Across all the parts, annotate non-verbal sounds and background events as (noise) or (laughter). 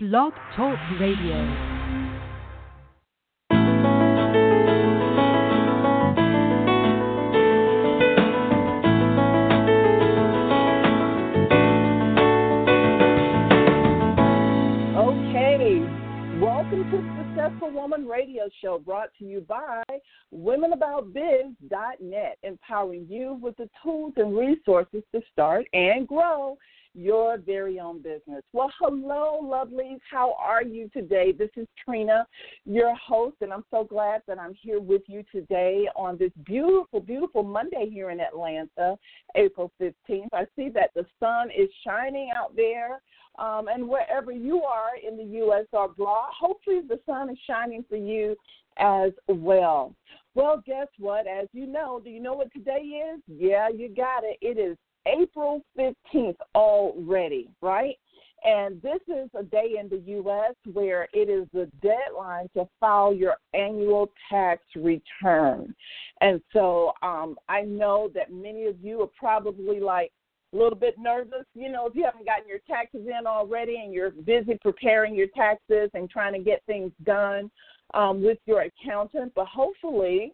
Blog Talk Radio. Okay, welcome to Successful Woman Radio Show brought to you by WomenAboutBiz.net, empowering you with the tools and resources to start and grow your very own business. Well, hello, lovelies. How are you today? This is Trina, your host, and I'm so glad that I'm here with you today on this beautiful, beautiful Monday here in Atlanta, April 15th. I see that the sun is shining out there. Um, and wherever you are in the U.S. or abroad, hopefully the sun is shining for you as well. Well, guess what? As you know, do you know what today is? Yeah, you got it. It is April 15th already, right? And this is a day in the U.S. where it is the deadline to file your annual tax return. And so um, I know that many of you are probably like, a little bit nervous, you know, if you haven't gotten your taxes in already and you're busy preparing your taxes and trying to get things done um, with your accountant. But hopefully,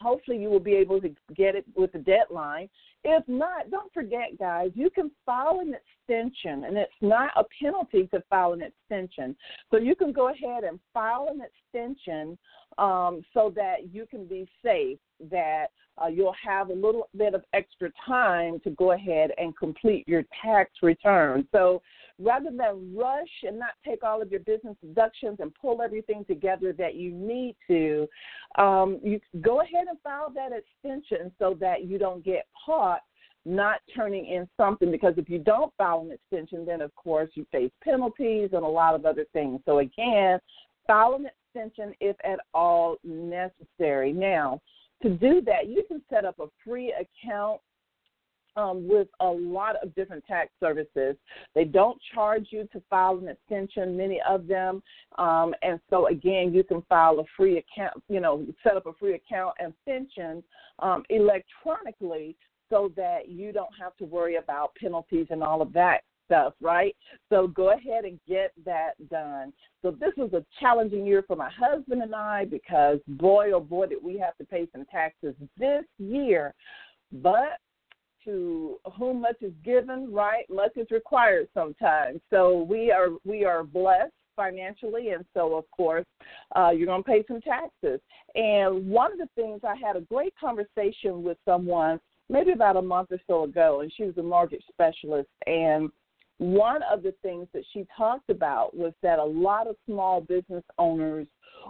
hopefully you will be able to get it with the deadline. If not, don't forget, guys, you can file an extension, and it's not a penalty to file an extension. So you can go ahead and file an extension um, so that you can be safe, that uh, you'll have a little bit of extra time to go ahead and complete your tax return. So rather than rush and not take all of your business deductions and pull everything together that you need to, um, you go ahead and file that extension so that you don't get caught not turning in something because if you don't file an extension, then of course you face penalties and a lot of other things. So again, file an extension if at all necessary. Now, to do that, you can set up a free account um, with a lot of different tax services. They don't charge you to file an extension, many of them. Um, and so, again, you can file a free account, you know, set up a free account and extension um, electronically so that you don't have to worry about penalties and all of that stuff, right? So go ahead and get that done. So this was a challenging year for my husband and I because boy oh boy did we have to pay some taxes this year. But to whom much is given, right? Much is required sometimes. So we are we are blessed financially, and so of course uh, you're going to pay some taxes. And one of the things I had a great conversation with someone maybe about a month or so ago, and she was a mortgage specialist, and one of the things that she talked about was that a lot of small business owners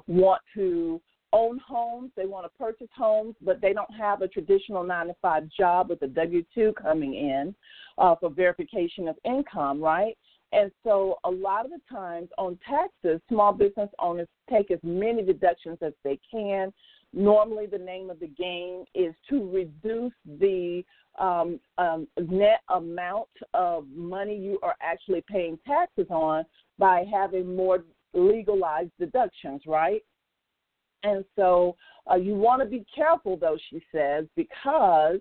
want to own homes, they want to purchase homes, but they don't have a traditional nine to five job with a W 2 coming in uh, for verification of income, right? And so, a lot of the times on taxes, small business owners take as many deductions as they can. Normally, the name of the game is to reduce the um, um, net amount of money you are actually paying taxes on by having more legalized deductions, right? And so uh, you want to be careful, though, she says, because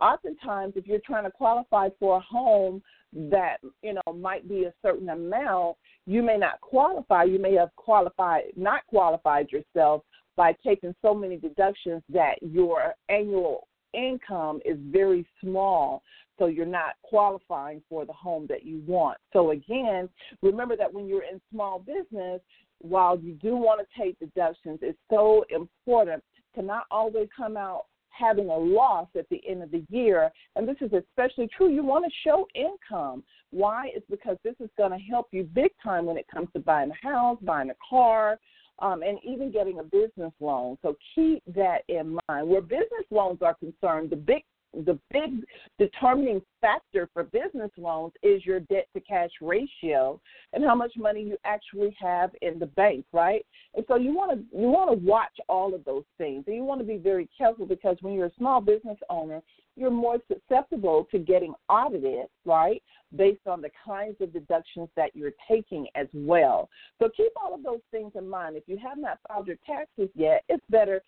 oftentimes if you're trying to qualify for a home that you know might be a certain amount, you may not qualify. You may have qualified, not qualified yourself by taking so many deductions that your annual income is very small, so you're not qualifying for the home that you want. So, again, remember that when you're in small business, while you do want to take deductions, it's so important to not always come out having a loss at the end of the year. And this is especially true. You want to show income. Why? It's because this is going to help you big time when it comes to buying a house, buying a car, um, and even getting a business loan. So keep that in mind. Where business loans are concerned, the big the big determining factor for business loans is your debt to cash ratio and how much money you actually have in the bank, right? And so you want to you want to watch all of those things. And you want to be very careful because when you're a small business owner, you're more susceptible to getting audited, right? Based on the kinds of deductions that you're taking as well. So keep all of those things in mind. If you have not filed your taxes yet, it's better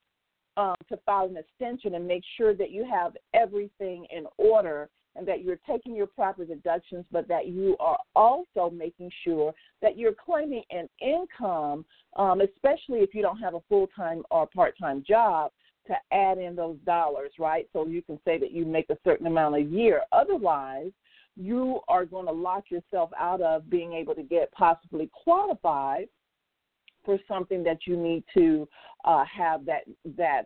um, to file an extension and make sure that you have everything in order and that you're taking your proper deductions, but that you are also making sure that you're claiming an income, um, especially if you don't have a full time or part time job, to add in those dollars, right? So you can say that you make a certain amount a year. Otherwise, you are going to lock yourself out of being able to get possibly qualified for something that you need to uh, have that that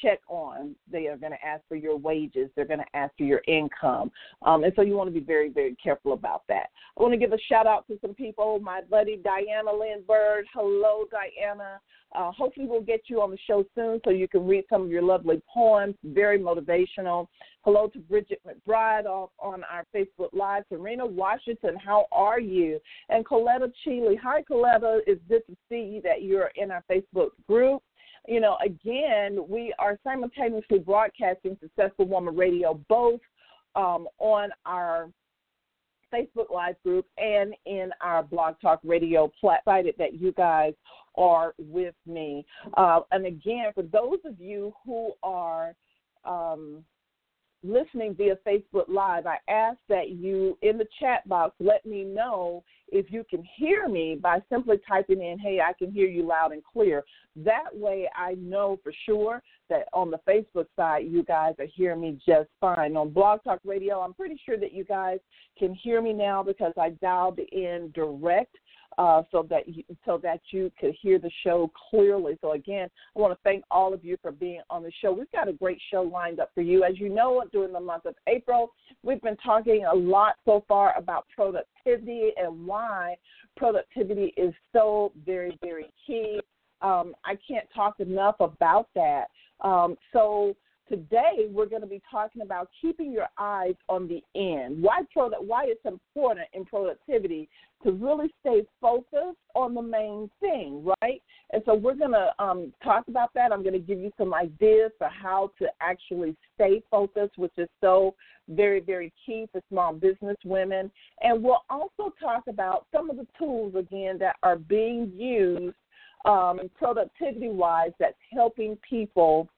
check on. They are going to ask for your wages. They're going to ask for your income. Um, and so you want to be very, very careful about that. I want to give a shout out to some people. My buddy Diana Lynn Bird. Hello, Diana. Uh, hopefully, we'll get you on the show soon so you can read some of your lovely poems. Very motivational. Hello to Bridget McBride off on our Facebook Live. Serena Washington, how are you? And Coletta Chile. Hi, Coletta. It's good to see that you're in our Facebook group you know, again, we are simultaneously broadcasting Successful Woman Radio both um, on our Facebook Live group and in our Blog Talk Radio platform that you guys are with me. Uh, and again, for those of you who are um, listening via Facebook Live, I ask that you, in the chat box, let me know if you can hear me by simply typing in, hey, I can hear you loud and clear. That way I know for sure that on the Facebook side, you guys are hearing me just fine. On Blog Talk Radio, I'm pretty sure that you guys can hear me now because I dialed in direct uh, so that you, so that you could hear the show clearly. So again, I want to thank all of you for being on the show. We've got a great show lined up for you. As you know, during the month of April, we've been talking a lot so far about productivity and why productivity is so very very key. Um, I can't talk enough about that. Um, so today we're going to be talking about keeping your eyes on the end. Why product? Why it's important in productivity to really stay focused on the main thing, right? And so we're going to um, talk about that. I'm going to give you some ideas for how to actually stay focused, which is so very, very key for small business women. And we'll also talk about some of the tools again that are being used um, productivity wise that's helping people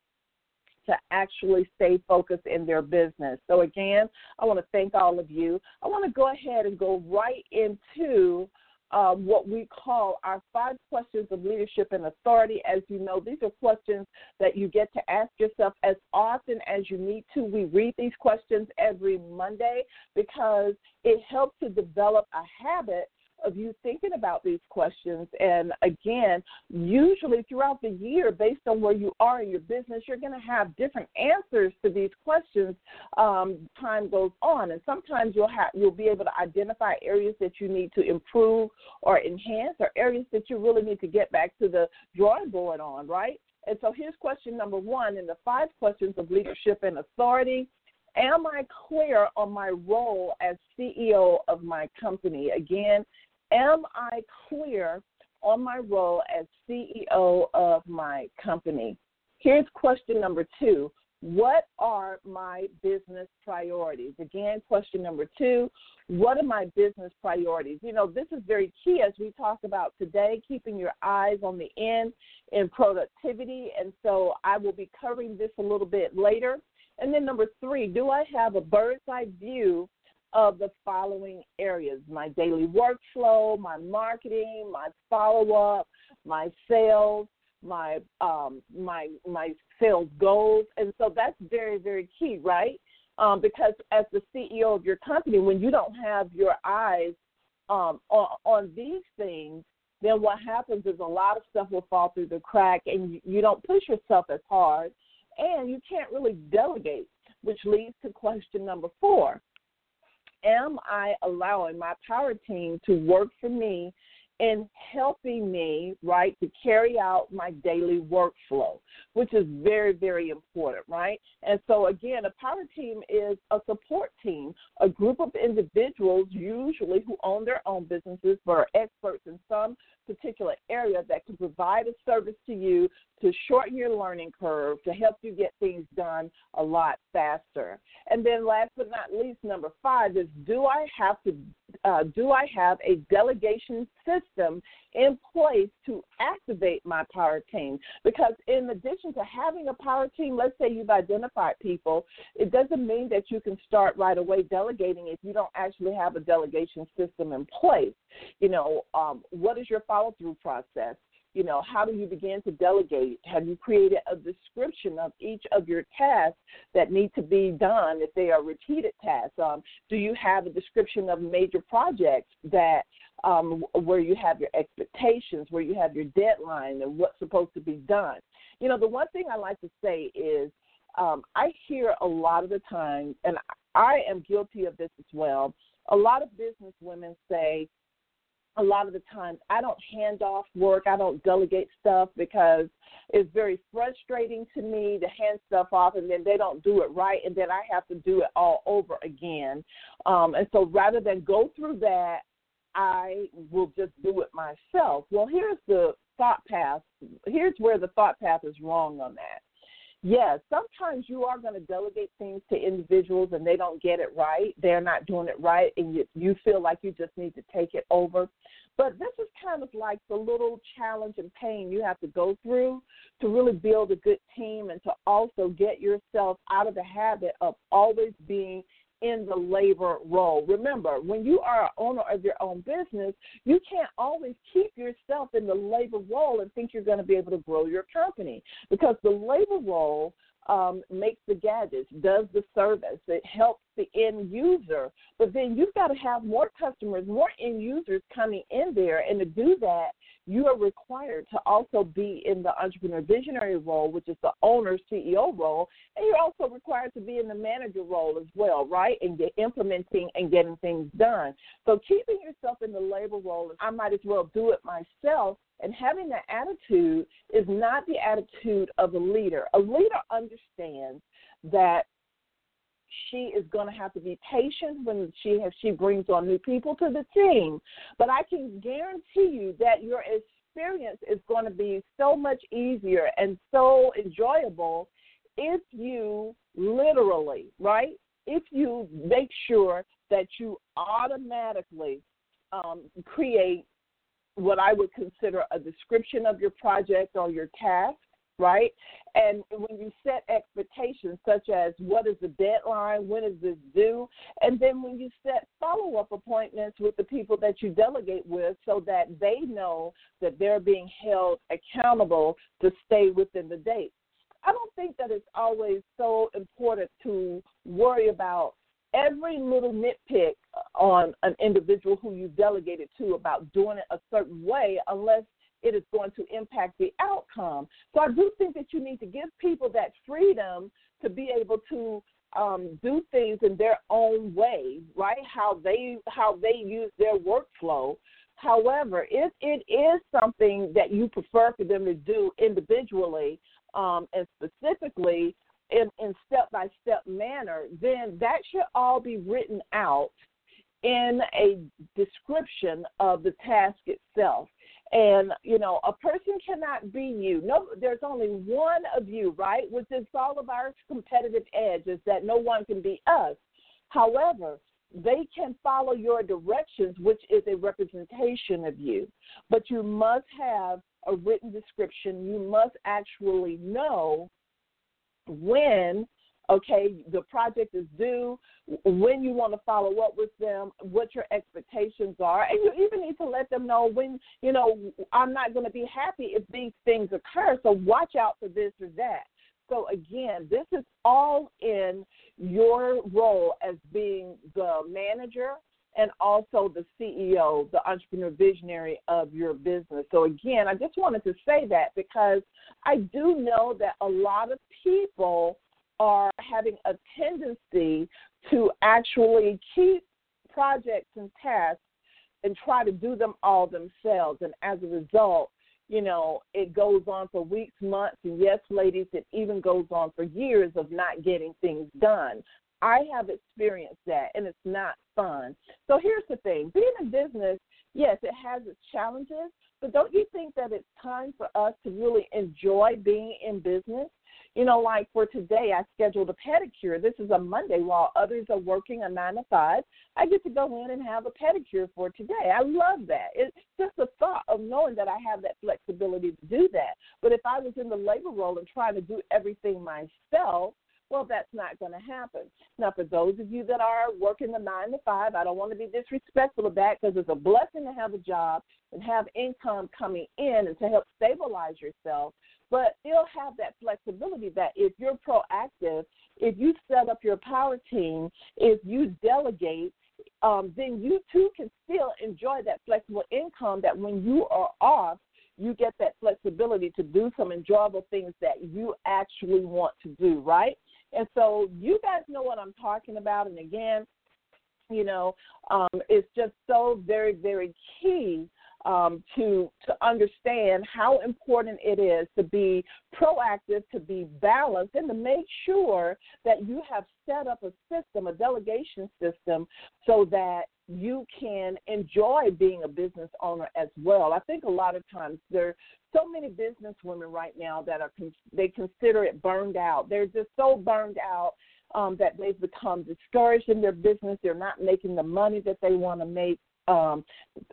to actually stay focused in their business. So, again, I want to thank all of you. I want to go ahead and go right into um, what we call our five questions of leadership and authority. As you know, these are questions that you get to ask yourself as often as you need to. We read these questions every Monday because it helps to develop a habit of you thinking about these questions. And again, usually throughout the year, based on where you are in your business, you're going to have different answers to these questions. Um, time goes on, and sometimes you'll have you'll be able to identify areas that you need to improve or enhance, or areas that you really need to get back to the drawing board on. Right. And so here's question number one in the five questions of leadership and authority. Am I clear on my role as CEO of my company? Again, Am I clear on my role as CEO of my company? Here's question number two What are my business priorities? Again, question number two What are my business priorities? You know, this is very key as we talk about today, keeping your eyes on the end in productivity. And so I will be covering this a little bit later. And then number three, do I have a bird's eye view of the following areas my daily workflow, my marketing, my follow up, my sales, my um, my my sales goals, and so that's very very key, right? Um, because as the CEO of your company, when you don't have your eyes um, on, on these things, then what happens is a lot of stuff will fall through the crack, and you, you don't push yourself as hard, and you can't really delegate, which leads to question number four am I allowing my power team to work for me in helping me, right, to carry out my daily workflow, which is very, very important, right? And so, again, a power team is a support team, a group of individuals, usually who own their own businesses but are experts in some particular area that can provide a service to you to shorten your learning curve, to help you get things done a lot faster. And then last but not least, number five is do I have to uh, do I have a delegation system in place to activate my power team? Because in addition to having a power team, let's say you've identified people, it doesn't mean that you can start right away delegating if you don't actually have a delegation system in place. You know, um, what is your follow through process? You know how do you begin to delegate? Have you created a description of each of your tasks that need to be done if they are repeated tasks? Um, do you have a description of major projects that um, where you have your expectations where you have your deadline and what's supposed to be done? You know the one thing i like to say is um, i hear a lot of the time and i am guilty of this as well a lot of business women say a lot of the times I don't hand off work, I don't delegate stuff because it's very frustrating to me to hand stuff off and then they don't do it right and then I have to do it all over again. Um, and so rather than go through that, I will just do it myself. Well, here's the thought path. Here's where the thought path is wrong on that yes, sometimes you are going to delegate things to individuals and they don't get it right. They're not doing it right, and you, you feel like you just need to take it over. But this is kind of like the little challenge and pain you have to go through to really build a good team and to also get yourself out of the habit of always being in the labor role. Remember, when you are an owner of your own business, you can't always keep yourself in the labor role and think you're going to be able to grow your company because the labor role um, makes the gadgets, does the service, it helps the end user. But then you've got to have more customers, more end users coming in there. And to do that, you are required to also be in the entrepreneur visionary role, which is the owner CEO role, and you're also required to be in the manager role as well, right? And get implementing and getting things done. So keeping yourself in the labor role, I might as well do it myself. And having that attitude is not the attitude of a leader. A leader understands that she is going to have to be patient when she has she brings on new people to the team. But I can guarantee you that your experience is going to be so much easier and so enjoyable if you literally, right? If you make sure that you automatically um, create what I would consider a description of your project or your task right? And when you set expectations, such as what is the deadline, when is this due, and then when you set follow up appointments with the people that you delegate with so that they know that they're being held accountable to stay within the date. I don't think that it's always so important to worry about every little nitpick on an individual who you delegated to about doing it a certain way unless it is going to impact the outcome. So I do think that you need to give people that freedom to be able to um, do things in their own way, right? How they how they use their workflow. However, if it is something that you prefer for them to do individually um, and specifically in, in step-by-step manner, then that should all be written out in a description of the task itself. And you know, a person cannot be you. No, there's only one of you, right? Which is all of our competitive edge is that no one can be us. However, they can follow your directions, which is a representation of you. But you must have a written description. You must actually know when okay, the project is due, when you want to follow up with them, what your expectations are, and you even need to let them know when, you know, I'm not going to be happy if these things occur, so watch out for this or that. So again, this is all in your role as being the manager and also the CEO, the entrepreneur visionary of your business. So again, I just wanted to say that because I do know that a lot of people are having a tendency to actually keep projects and tasks and try to do them all themselves. And as a result, you know, it goes on for weeks, months, and yes, ladies, it even goes on for years of not getting things done. I have experienced that, and it's not fun. So here's the thing being in business, yes, it has its challenges, but don't you think that it's time for us to really enjoy being in business? You know, like for today, I scheduled a pedicure. This is a Monday while others are working a nine to five. I get to go in and have a pedicure for today. I love that. It's just the thought of knowing that I have that flexibility to do that. But if I was in the labor role and trying to do everything myself, well, that's not going to happen. Now, for those of you that are working the nine to five, I don't want to be disrespectful of that because it's a blessing to have a job and have income coming in and to help stabilize yourself. But still have that flexibility that if you're proactive, if you set up your power team, if you delegate, um, then you too can still enjoy that flexible income that when you are off, you get that flexibility to do some enjoyable things that you actually want to do, right? And so you guys know what I'm talking about. And again, you know, um, it's just so very, very key um, to to understand how important it is to be proactive, to be balanced, and to make sure that you have set up a system, a delegation system, so that you can enjoy being a business owner as well. I think a lot of times there are so many business women right now that are they consider it burned out. They're just so burned out um, that they've become discouraged in their business. They're not making the money that they want to make um,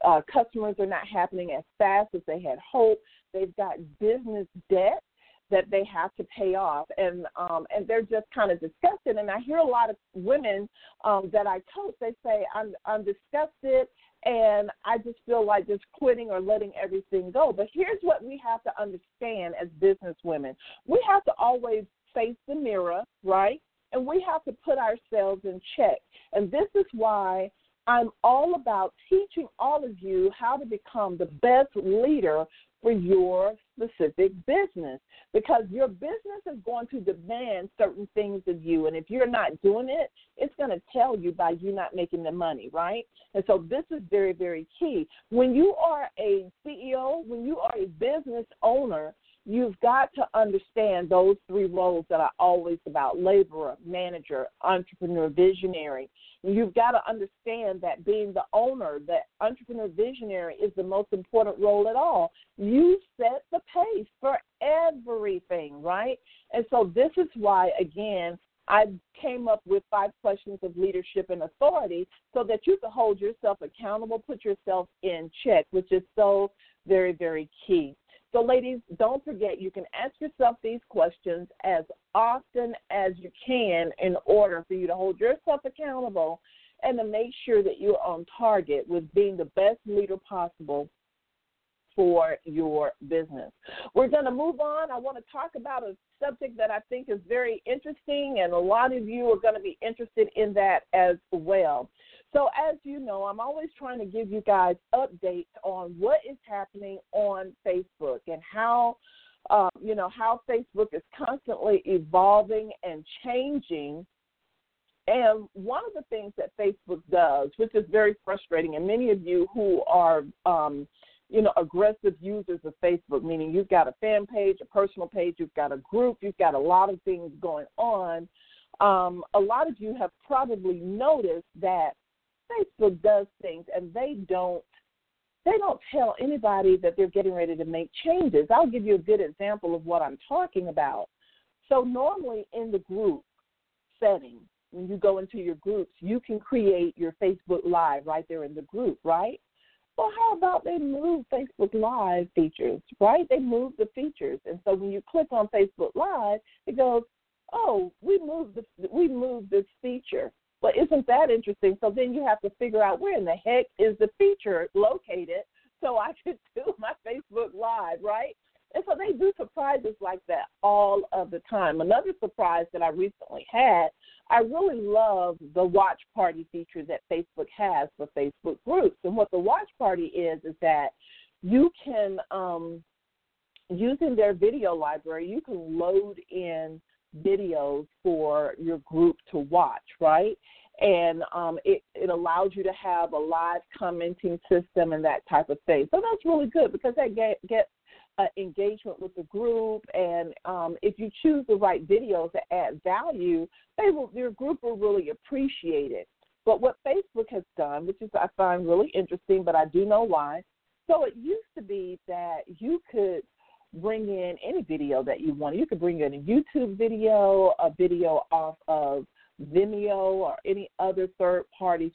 uh, customers are not happening as fast as they had hoped. They've got business debt that they have to pay off, and um, and they're just kind of disgusted. And I hear a lot of women um, that I coach. They say, "I'm I'm disgusted." And I just feel like just quitting or letting everything go. But here's what we have to understand as business women. We have to always face the mirror, right? And we have to put ourselves in check. And this is why I'm all about teaching all of you how to become the best leader for your specific business because your business is going to demand certain things of you. And if you're not doing it, it's going to tell you by you not making the money, right? And so this is very, very key. When you are a CEO, when you are a business owner, you've got to understand those three roles that are always about laborer, manager, entrepreneur, visionary. You've got to understand that being the owner, the entrepreneur visionary, is the most important role at all. You set the pace for everything, right? And so this is why, again, I came up with five questions of leadership and authority so that you can hold yourself accountable, put yourself in check, which is so very, very key. So, ladies, don't forget you can ask yourself these questions as often as you can in order for you to hold yourself accountable and to make sure that you're on target with being the best leader possible for your business. We're going to move on. I want to talk about a subject that I think is very interesting, and a lot of you are going to be interested in that as well. So, as you know, I'm always trying to give you guys updates on what is happening on Facebook and how, um, you know, how Facebook is constantly evolving and changing. And one of the things that Facebook does, which is very frustrating, and many of you who are, um, you know, aggressive users of Facebook, meaning you've got a fan page, a personal page, you've got a group, you've got a lot of things going on. Um, a lot of you have probably noticed that Facebook does things and they don't they don't tell anybody that they're getting ready to make changes. I'll give you a good example of what I'm talking about. So normally in the group setting, when you go into your groups, you can create your Facebook Live right there in the group, right? Well, how about they move Facebook Live features, right? They move the features, and so when you click on Facebook Live, it goes, "Oh, we moved the we moved this feature." Well, isn't that interesting? So then you have to figure out where in the heck is the feature located so I could (laughs) do my Facebook Live, right? And so they do surprises like that all of the time. Another surprise that I recently had, I really love the watch party feature that Facebook has for Facebook groups. And what the watch party is, is that you can, um, using their video library, you can load in videos for your group to watch, right? And um, it, it allows you to have a live commenting system and that type of thing. So that's really good because that get, gets uh, engagement with the group. And um, if you choose the right videos that add value, they will, your group will really appreciate it. But what Facebook has done, which is I find really interesting, but I do know why. So it used to be that you could bring in any video that you want. You could bring in a YouTube video, a video off of Vimeo or any other third party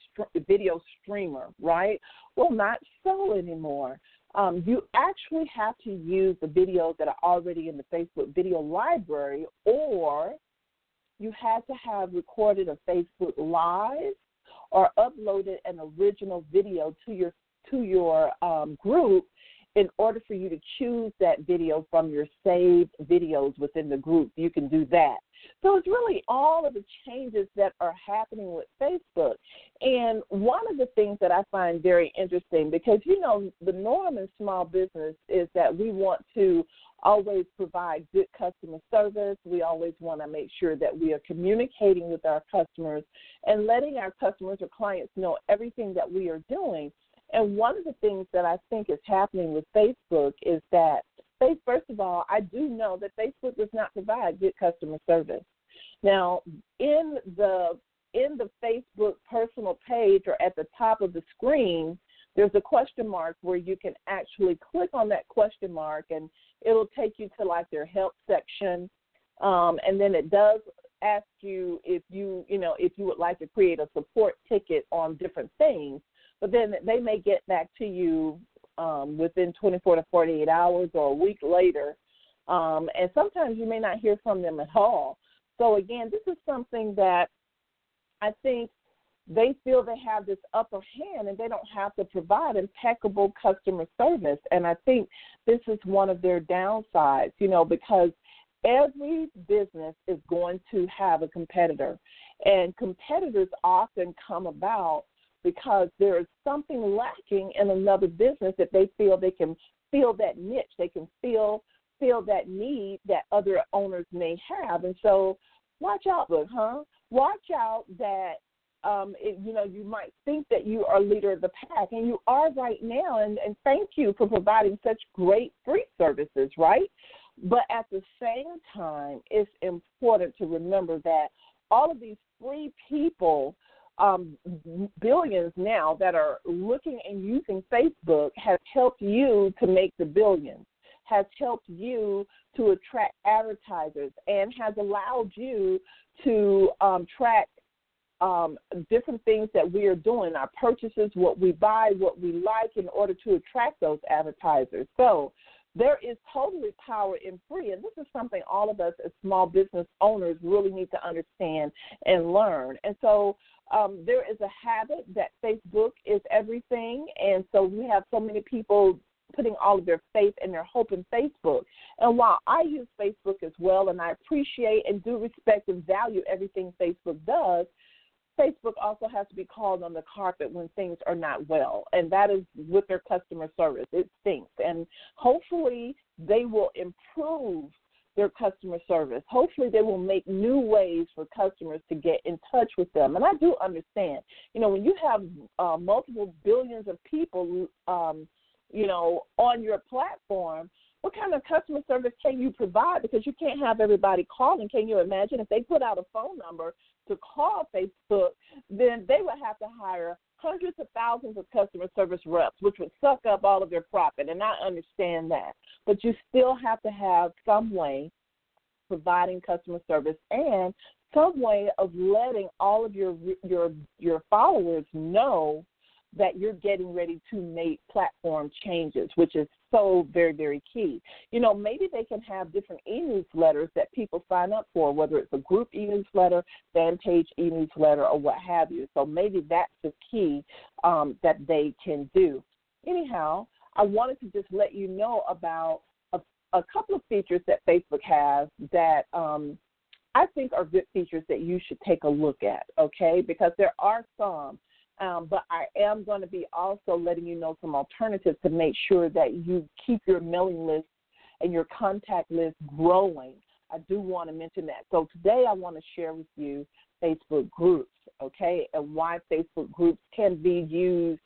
video streamer, right? Well, not so anymore. Um, you actually have to use the videos that are already in the Facebook video library, or you had to have recorded a Facebook Live or uploaded an original video to your to your um, group in order for you to choose that video from your saved videos within the group. You can do that. So it's really all of the changes that are happening with Facebook. And one of the things that I find very interesting, because you know, the norm in small business is that we want to always provide good customer service. We always want to make sure that we are communicating with our customers and letting our customers or clients know everything that we are doing. And one of the things that I think is happening with Facebook is that first of all, I do know that Facebook does not provide good customer service. Now, in the in the Facebook personal page or at the top of the screen, there's a question mark where you can actually click on that question mark and it'll take you to like their help section. Um, and then it does ask you if you, you know, if you would like to create a support ticket on different things. But then they may get back to you um, within 24 to 48 hours or a week later. Um, and sometimes you may not hear from them at all. So, again, this is something that I think they feel they have this upper hand and they don't have to provide impeccable customer service. And I think this is one of their downsides, you know, because every business is going to have a competitor. And competitors often come about because there is something lacking in another business that they feel they can fill that niche. They can fill fill that need that other owners may have. And so watch out, look, huh? Watch out that um, it, you know, you might think that you are leader of the pack, and you are right now. And, and thank you for providing such great free services, right? But at the same time, it's important to remember that all of these free people um, billions now that are looking and using Facebook has helped you to make the billions, has helped you to attract advertisers, and has allowed you to um, track um, different things that we are doing, our purchases, what we buy, what we like, in order to attract those advertisers. So there is totally power in free, and this is something all of us as small business owners really need to understand and learn. And so um, there is a habit that Facebook is everything, and so we have so many people putting all of their faith and their hope in Facebook. And while I use Facebook as well, and I appreciate and do respect and value everything Facebook does, Facebook also has to be called on the carpet when things are not well, and that is with their customer service. It stinks, and hopefully they will improve their customer service. Hopefully, they will make new ways for customers to get in touch with them. And I do understand, you know, when you have uh, multiple billions of people, um, you know, on your platform, what kind of customer service can you provide? Because you can't have everybody calling. Can you imagine if they put out a phone number to call Facebook, then they would have to hire hundreds of thousands of customer service reps, which would suck up all of their profit. And I understand that. But you still have to have some way providing customer service and some way of letting all of your your your followers know that you're getting ready to make platform changes, which is so very, very key. You know, maybe they can have different e newsletters that people sign up for, whether it's a group e newsletter, fan page e newsletter, or what have you. So maybe that's the key um, that they can do. Anyhow, I wanted to just let you know about a, a couple of features that Facebook has that um, I think are good features that you should take a look at, okay? Because there are some um, but I am going to be also letting you know some alternatives to make sure that you keep your mailing list and your contact list growing. I do want to mention that. So today I want to share with you Facebook groups, okay, and why Facebook groups can be used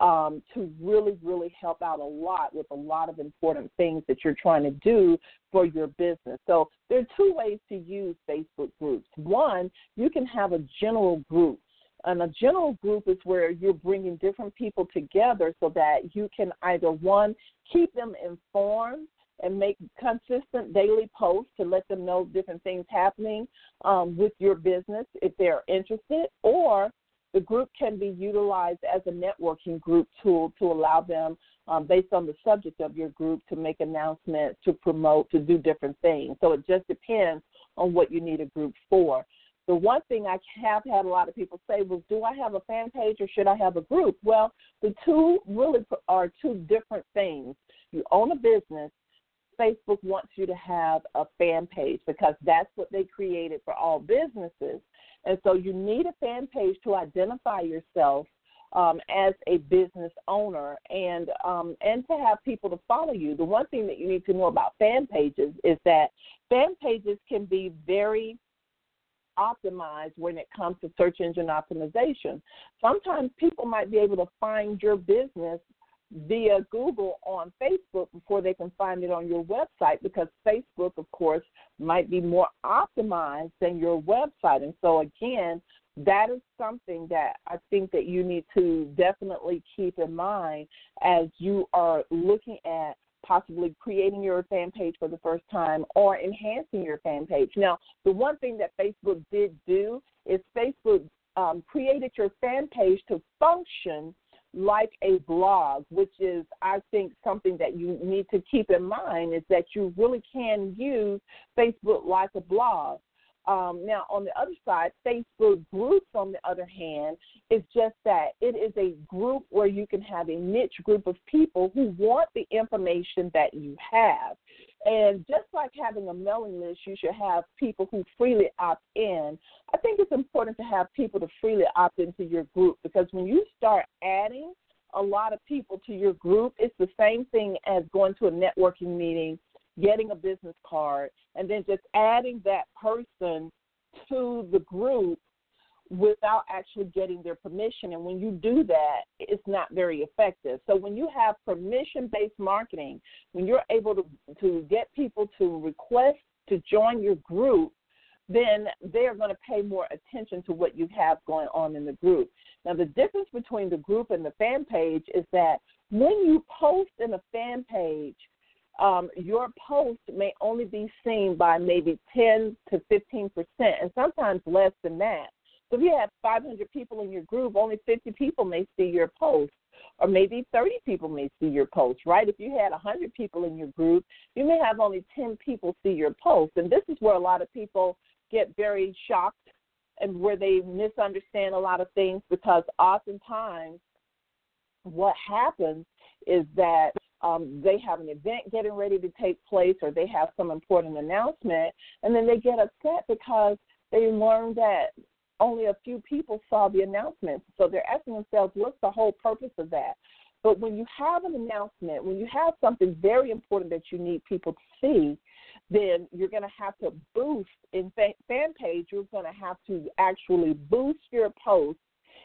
um, to really, really help out a lot with a lot of important things that you're trying to do for your business. So there are two ways to use Facebook groups. One, you can have a general group and a general group is where you're bringing different people together so that you can either one keep them informed and make consistent daily posts to let them know different things happening um, with your business if they're interested, or the group can be utilized as a networking group tool to allow them, um, based on the subject of your group, to make announcements, to promote, to do different things. So it just depends on what you need a group for. The one thing I have had a lot of people say was, Do I have a fan page or should I have a group? Well, the two really are two different things. You own a business, Facebook wants you to have a fan page because that's what they created for all businesses. And so you need a fan page to identify yourself um, as a business owner and um, and to have people to follow you. The one thing that you need to know about fan pages is that fan pages can be very optimized when it comes to search engine optimization. Sometimes people might be able to find your business via Google on Facebook before they can find it on your website because Facebook, of course, might be more optimized than your website. And so, again, that is something that I think that you need to definitely keep in mind as you are looking at possibly creating your fan page for the first time or enhancing your fan page. Now, the one thing that Facebook did do is Facebook um, created your fan page to function like a blog, which is, I think, something that you need to keep in mind is that you really can use Facebook like a blog. Um, now, on the other side, Facebook groups, on the other hand, is just that it is a group where you can have a niche group of people who want the information that you have. And just like having a mailing list, you should have people who freely opt in. I think it's important to have people to freely opt into your group because when you start adding a lot of people to your group, it's the same thing as going to a networking meeting getting a business card, and then just adding that person to the group without actually getting their permission. And when you do that, it's not very effective. So when you have permission based marketing, when you're able to, to get people to request to join your group, then they're going to pay more attention to what you have going on in the group. Now, the difference between the group and the fan page is that when you post in a fan page, um, your post may only be seen by maybe 10 to 15 percent, and sometimes less than that. So if you have 500 people in your group, only 50 people may see your post, or maybe 30 people may see your post, right? If you had 100 people in your group, you may have only 10 people see your post. And this is where a lot of people get very shocked and where they misunderstand a lot of things because oftentimes what happens is that um, they have an event getting ready to take place or they have some important announcement, and then they get upset because they learn that only a few people saw the announcement. So they're asking themselves, what's the whole purpose of that? But when you have an announcement, when you have something very important that you need people to see, then you're going to have to boost in fan page. You're going to have to actually boost your post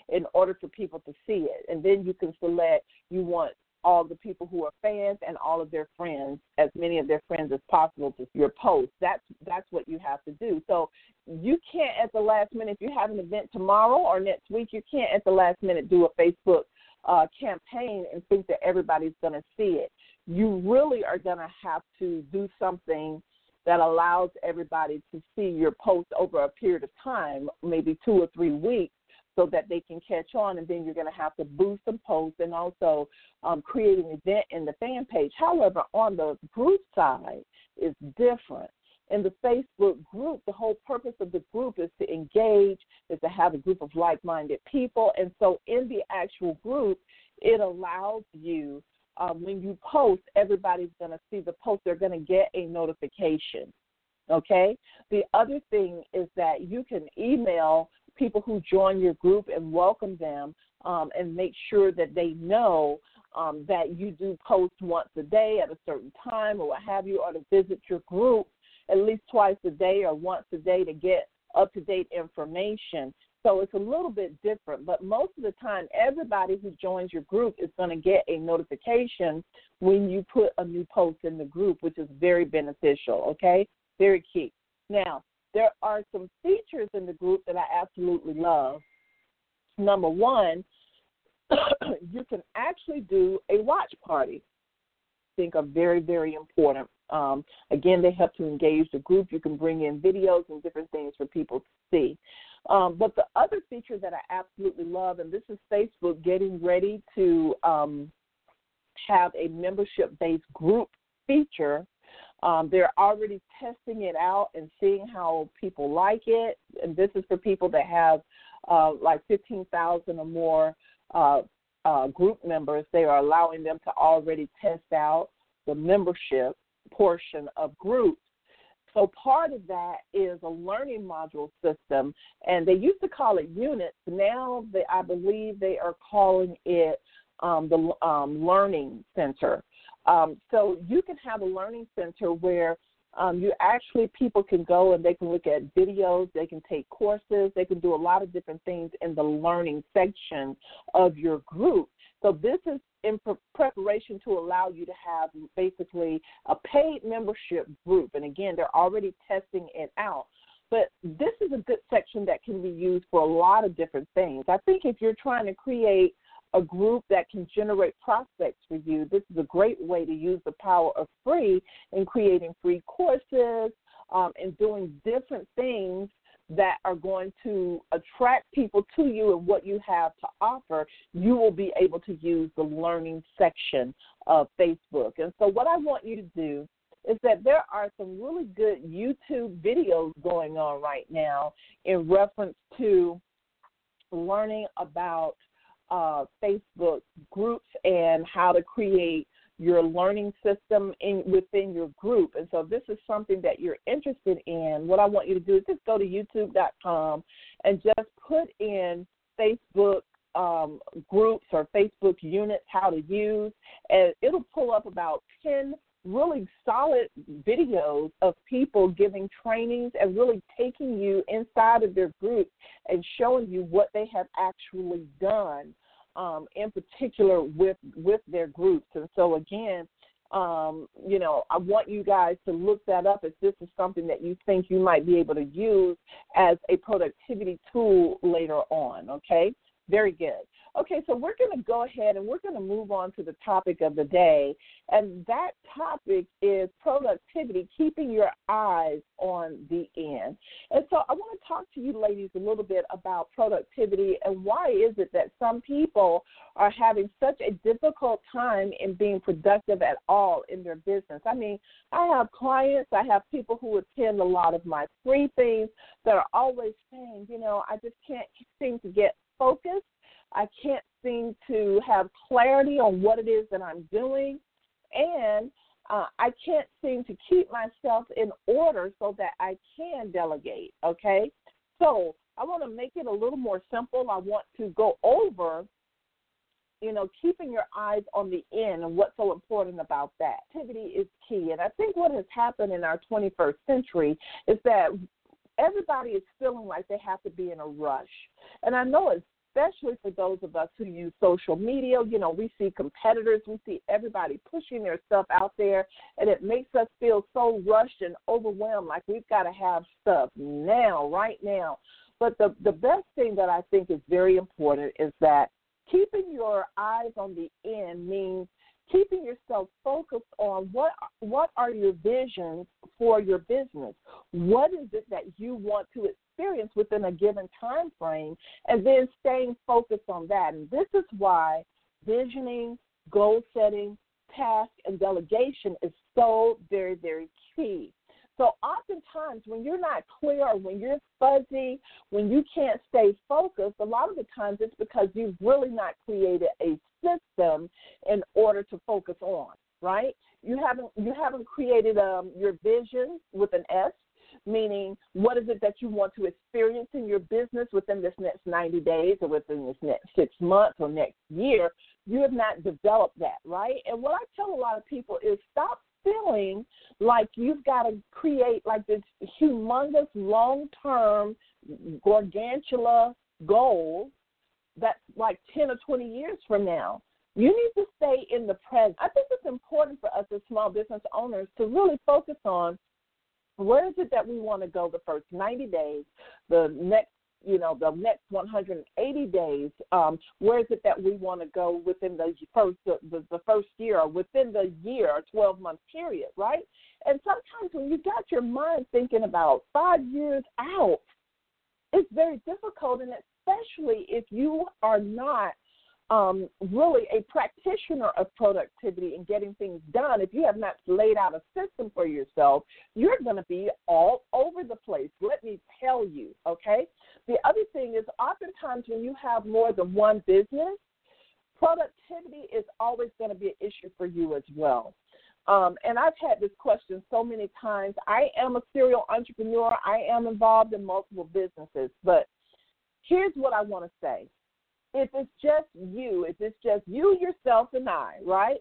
in order for people to see it, and then you can select you want all the people who are fans and all of their friends, as many of their friends as possible to your post. That's that's what you have to do. So you can't at the last minute if you have an event tomorrow or next week, you can't at the last minute do a Facebook uh, campaign and think that everybody's going to see it. You really are going to have to do something that allows everybody to see your post over a period of time, maybe two or three weeks, so that they can catch on. And then you're going to have to boost some posts and also um, create an event in the fan page. However, on the group side, it's different. In the Facebook group, the whole purpose of the group is to engage, is to have a group of like minded people. And so in the actual group, it allows you, um, when you post, everybody's going to see the post, they're going to get a notification. Okay? The other thing is that you can email people who join your group and welcome them um, and make sure that they know um, that you do post once a day at a certain time or what have you, or to visit your group at least twice a day or once a day to get up to date information. So it's a little bit different, but most of the time, everybody who joins your group is going to get a notification when you put a new post in the group, which is very beneficial, okay? Very key. Now, there are some features in the group that I absolutely love. Number one, (coughs) you can actually do a watch party. I think are very, very important. Um, again, they help to engage the group. You can bring in videos and different things for people to see. Um, but the other feature that I absolutely love, and this is Facebook getting ready to um, have a membership based group feature. Um, they're already testing it out and seeing how people like it. And this is for people that have uh, like 15,000 or more uh, uh, group members. They are allowing them to already test out the membership portion of groups. So part of that is a learning module system, and they used to call it units. Now they, I believe they are calling it um, the um, learning center. Um, so you can have a learning center where um, you actually people can go and they can look at videos, they can take courses, they can do a lot of different things in the learning section of your group. So this is in pre- preparation to allow you to have basically a paid membership group. And again, they're already testing it out. But this is a good section that can be used for a lot of different things. I think if you're trying to create a group that can generate prospects for you, this is a great way to use the power of free in creating free courses um, and doing different things that are going to attract people to you and what you have to offer, you will be able to use the learning section of Facebook. And so, what I want you to do is that there are some really good YouTube videos going on right now in reference to learning about uh, Facebook groups and how to create your learning system in within your group. And so this is something that you're interested in. What I want you to do is just go to youtube.com and just put in Facebook um, groups or Facebook units how to use, and it'll pull up about 10 really solid videos of people giving trainings and really taking you inside of their group and showing you what they have actually done um, in particular with with their groups. And so again, um, you know, I want you guys to look that up if this is something that you think you might be able to use as a productivity tool later on. Okay, very good. Okay, so we're going to go ahead and we're going to move on to the topic of the day. And that topic is productivity, keeping your eyes on the end. And so I want to talk to you ladies a little bit about productivity and why is it that some people are having such a difficult time in being productive at all in their business. I mean, I have clients, I have people who attend a lot of my free things that are always saying, you know, I just can't seem to get focused I can't seem to have clarity on what it is that I'm doing, and uh, I can't seem to keep myself in order so that I can delegate. Okay, so I want to make it a little more simple. I want to go over, you know, keeping your eyes on the end and what's so important about that. Activity is key, and I think what has happened in our 21st century is that everybody is feeling like they have to be in a rush. And I know it's especially for those of us who use social media. You know, we see competitors, we see everybody pushing their stuff out there, and it makes us feel so rushed and overwhelmed, like we've got to have stuff now, right now. But the the best thing that I think is very important is that keeping your eyes on the end means keeping yourself focused on what what are your visions for your business what is it that you want to experience within a given time frame and then staying focused on that. And this is why visioning, goal setting, task, and delegation is so very, very key. So oftentimes when you're not clear when you're fuzzy, when you can't stay focused, a lot of the times it's because you've really not created a system in order to focus on, right? You haven't you haven't created um, your vision with an S meaning what is it that you want to experience in your business within this next 90 days or within this next six months or next year. You have not developed that, right? And what I tell a lot of people is stop feeling like you've got to create like this humongous long term gargantula goal that's like 10 or 20 years from now. You need to stay in the present. I think it's important for us as small business owners to really focus on where is it that we want to go the first 90 days, the next you know the next 180 days um, where is it that we want to go within the first the, the, first year or within the year or 12 month period right? And sometimes when you got your mind thinking about five years out it's very difficult and especially if you are not um, really a practitioner of productivity and getting things done, if you have not laid out a system for yourself, you're going to be all over the place. Let me tell you, okay? The other thing is, oftentimes when you have more than one business, productivity is always going to be an issue for you as well. Um, and I've had this question so many times. I am a serial entrepreneur. I am involved in multiple businesses. But here's what I want to say if it's just you, if it's just you, yourself, and I, right?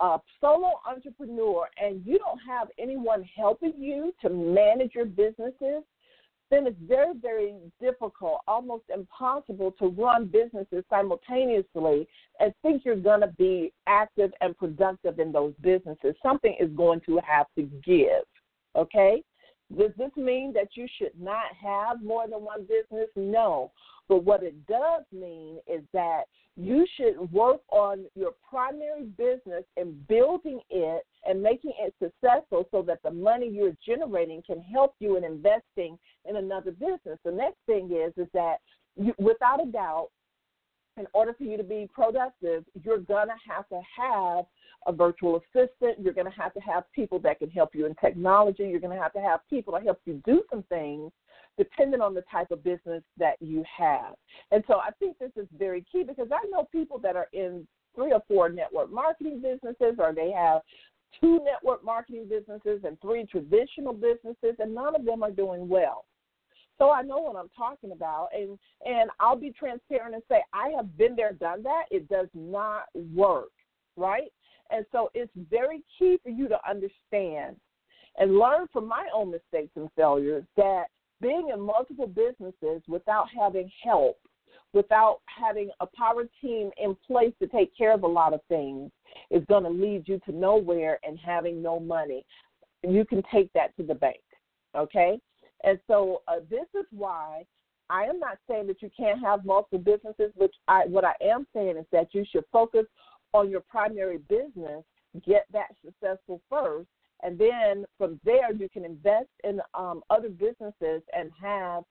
A solo entrepreneur, and you don't have anyone helping you to manage your businesses, then it's very, very difficult, almost impossible to run businesses simultaneously and think you're going to be active and productive in those businesses. Something is going to have to give, okay? Does this mean that you should not have more than one business? No. But what it does mean is that you should work on your primary business and building it and making it successful so that the money you're generating can help you in investing in another business. The next thing is is that you, without a doubt, in order for you to be productive, you're going to have to have a virtual assistant. You're going to have to have people that can help you in technology. You're going to have to have people to help you do some things depending on the type of business that you have. And so I think this is very key because I know people that are in three or four network marketing businesses or they have two network marketing businesses and three traditional businesses and none of them are doing well. So I know what I'm talking about and and I'll be transparent and say I have been there done that. It does not work, right? And so it's very key for you to understand and learn from my own mistakes and failures that being in multiple businesses without having help, without having a power team in place to take care of a lot of things, is going to lead you to nowhere and having no money. You can take that to the bank, okay? And so uh, this is why I am not saying that you can't have multiple businesses, but I, what I am saying is that you should focus on your primary business, get that successful first, and then from there you can invest in um, other businesses and have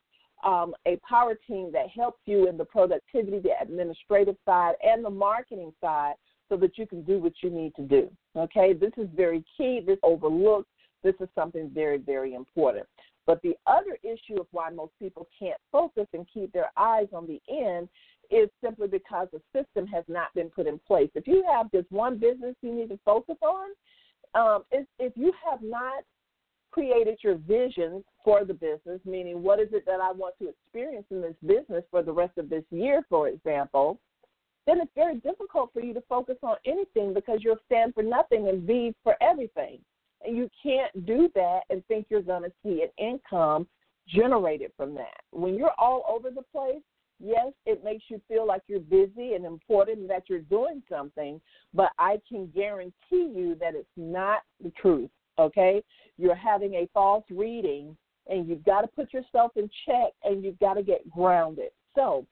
um, a power team that helps you in the productivity, the administrative side, and the marketing side, so that you can do what you need to do. Okay, this is very key. This overlooked. This is something very, very important. But the other issue of why most people can't focus and keep their eyes on the end is simply because the system has not been put in place. If you have just one business you need to focus on, um, if, if you have not created your vision for the business, meaning what is it that I want to experience in this business for the rest of this year, for example, then it's very difficult for you to focus on anything because you'll stand for nothing and be for everything. And you can't do that and think you're going to see an income generated from that. When you're all over the place, yes, it makes you feel like you're busy and important and that you're doing something, but I can guarantee you that it's not the truth, okay? You're having a false reading and you've got to put yourself in check and you've got to get grounded. So,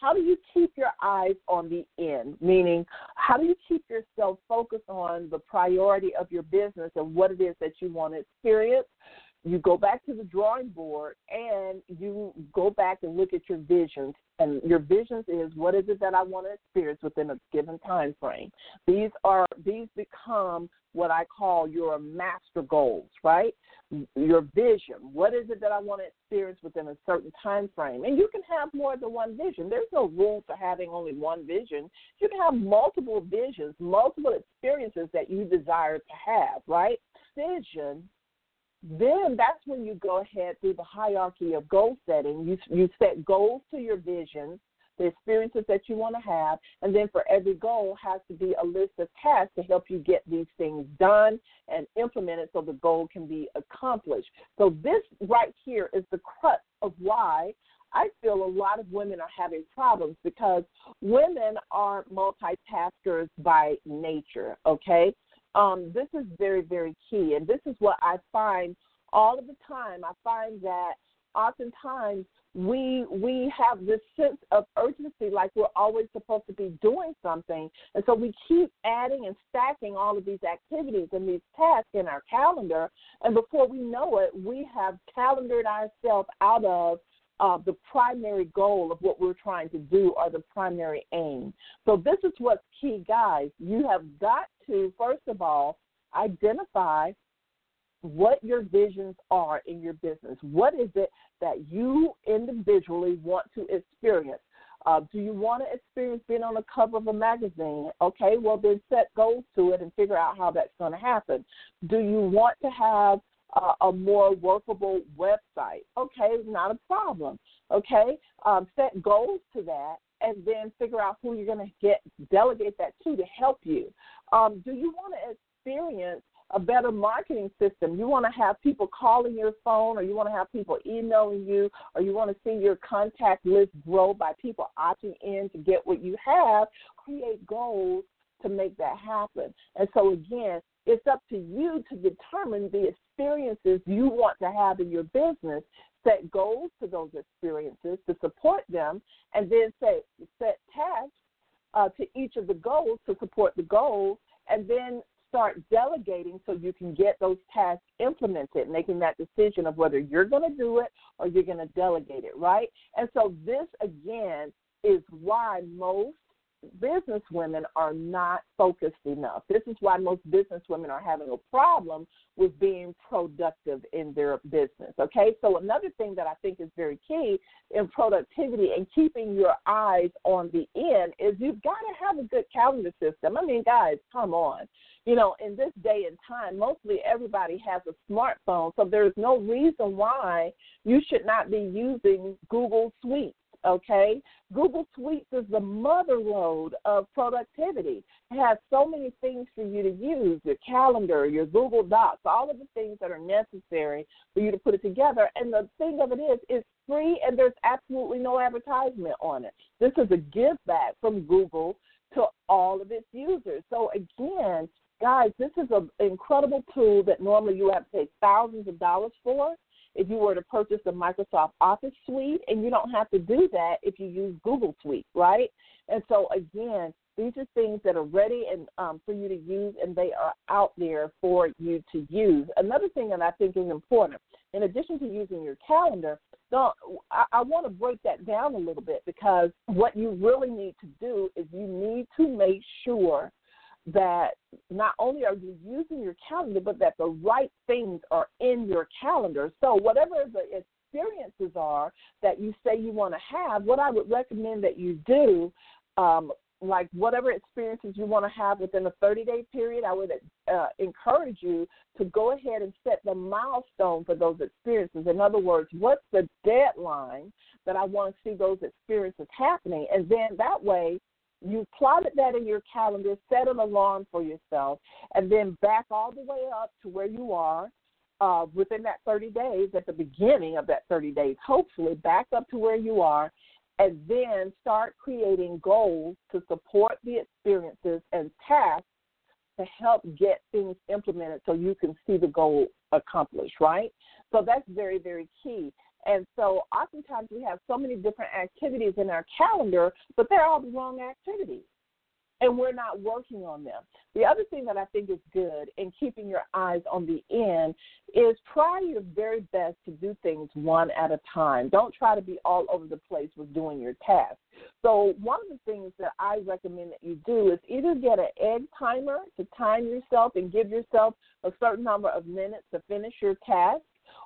how do you keep your eyes on the end? Meaning, how do you keep yourself focused on the priority of your business and what it is that you want to experience? You go back to the drawing board and you go back and look at your visions. And your visions is what is it that i want to experience within a given time frame. These are these become what i call your master goals right? Your vision. What is it that i want to experience within a certain time frame? And you can have more than one vision. There's no rule for having only one vision. You can have multiple visions multiple experiences that you desire to have right? Vision then that's when you go ahead through the hierarchy of goal setting. You you set goals to your vision, the experiences that you want to have, and then for every goal has to be a list of tasks to help you get these things done and implemented so the goal can be accomplished. So this right here is the crux of why I feel a lot of women are having problems because women are multitaskers by nature, okay? Um, this is very, very key. And this is what I find all of the time. I find that oftentimes we we have this sense of urgency like we're always supposed to be doing something and so we keep adding and stacking all of these activities and these tasks in our calendar and before we know it we have calendared ourselves out of uh, the primary goal of what we're trying to do or the primary aim so this is what's key guys you have got to first of all identify what your visions are in your business. What is it that you individually want to experience? Uh, do you want to experience being on the cover of a magazine? Okay, well, then set goals to it and figure out how that's going to happen. Do you want to have uh, a more workable website? Okay, not a problem. Okay, um, set goals to that and then figure out who you're going to get, delegate that to to help you. Um, do you want to experience a better marketing system. You want to have people calling your phone, or you want to have people emailing you, or you want to see your contact list grow by people opting in to get what you have. Create goals to make that happen. And so, again, it's up to you to determine the experiences you want to have in your business. Set goals to those experiences to support them, and then say, set tasks uh, to each of the goals to support the goals, and then start delegating so you can get those tasks implemented, making that decision of whether you're going to do it or you're going to delegate it, right? And so this again is why most business women are not focused enough. This is why most business women are having a problem with being productive in their business. Okay, so another thing that I think is very key in productivity and keeping your eyes on the end is you've got to have a good calendar system. I mean, guys, come on. You know, in this day and time, mostly everybody has a smartphone, so there's no reason why you should not be using Google Suite okay? Google Suites is the mother lode of productivity. It has so many things for you to use your calendar, your Google Docs, all of the things that are necessary for you to put it together. And the thing of it is, it's free and there's absolutely no advertisement on it. This is a give back from Google to all of its users. So, again, guys, this is an incredible tool that normally you have to pay thousands of dollars for if you were to purchase the Microsoft Office suite, and you don't have to do that if you use Google Suite, right? And so again, these are things that are ready and um, for you to use, and they are out there for you to use. Another thing that I think is important, in addition to using your calendar, I, I want to break that down a little bit because what you really need to do is you need to make sure that not only are you using your calendar, but that the right things are in your calendar. So, whatever the experiences are that you say you want to have, what I would recommend that you do, um, like whatever experiences you want to have within a 30 day period, I would uh, encourage you to go ahead and set the milestone for those experiences. In other words, what's the deadline that I want to see those experiences happening? And then that way, you plotted that in your calendar, set an alarm for yourself, and then back all the way up to where you are uh, within that 30 days, at the beginning of that 30 days, hopefully back up to where you are, and then start creating goals to support the experiences and tasks to help get things implemented so you can see the goal accomplished, right? So that's very, very key. And so oftentimes we have so many different activities in our calendar, but they're all the wrong activities. And we're not working on them. The other thing that I think is good in keeping your eyes on the end is try your very best to do things one at a time. Don't try to be all over the place with doing your tasks. So, one of the things that I recommend that you do is either get an egg timer to time yourself and give yourself a certain number of minutes to finish your task,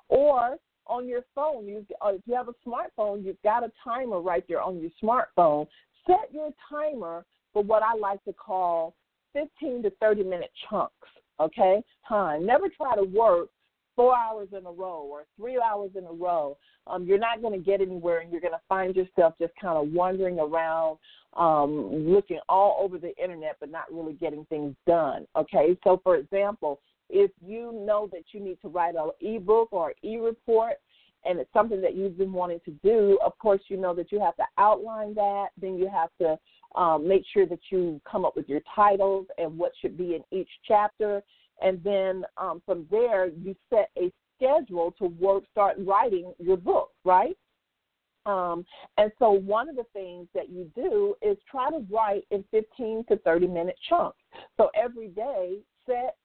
or on your phone. You, uh, if you have a smartphone, you've got a timer right there on your smartphone. Set your timer for what I like to call 15 to 30 minute chunks. Okay, time. Never try to work four hours in a row or three hours in a row. Um, you're not going to get anywhere, and you're going to find yourself just kind of wandering around, um, looking all over the internet, but not really getting things done. Okay, so for example, if you know that you need to write an ebook or e-report and it's something that you've been wanting to do, of course you know that you have to outline that. Then you have to um, make sure that you come up with your titles and what should be in each chapter. And then um, from there, you set a schedule to work, start writing your book, right? Um, and so one of the things that you do is try to write in 15 to 30 minute chunks. So every day, set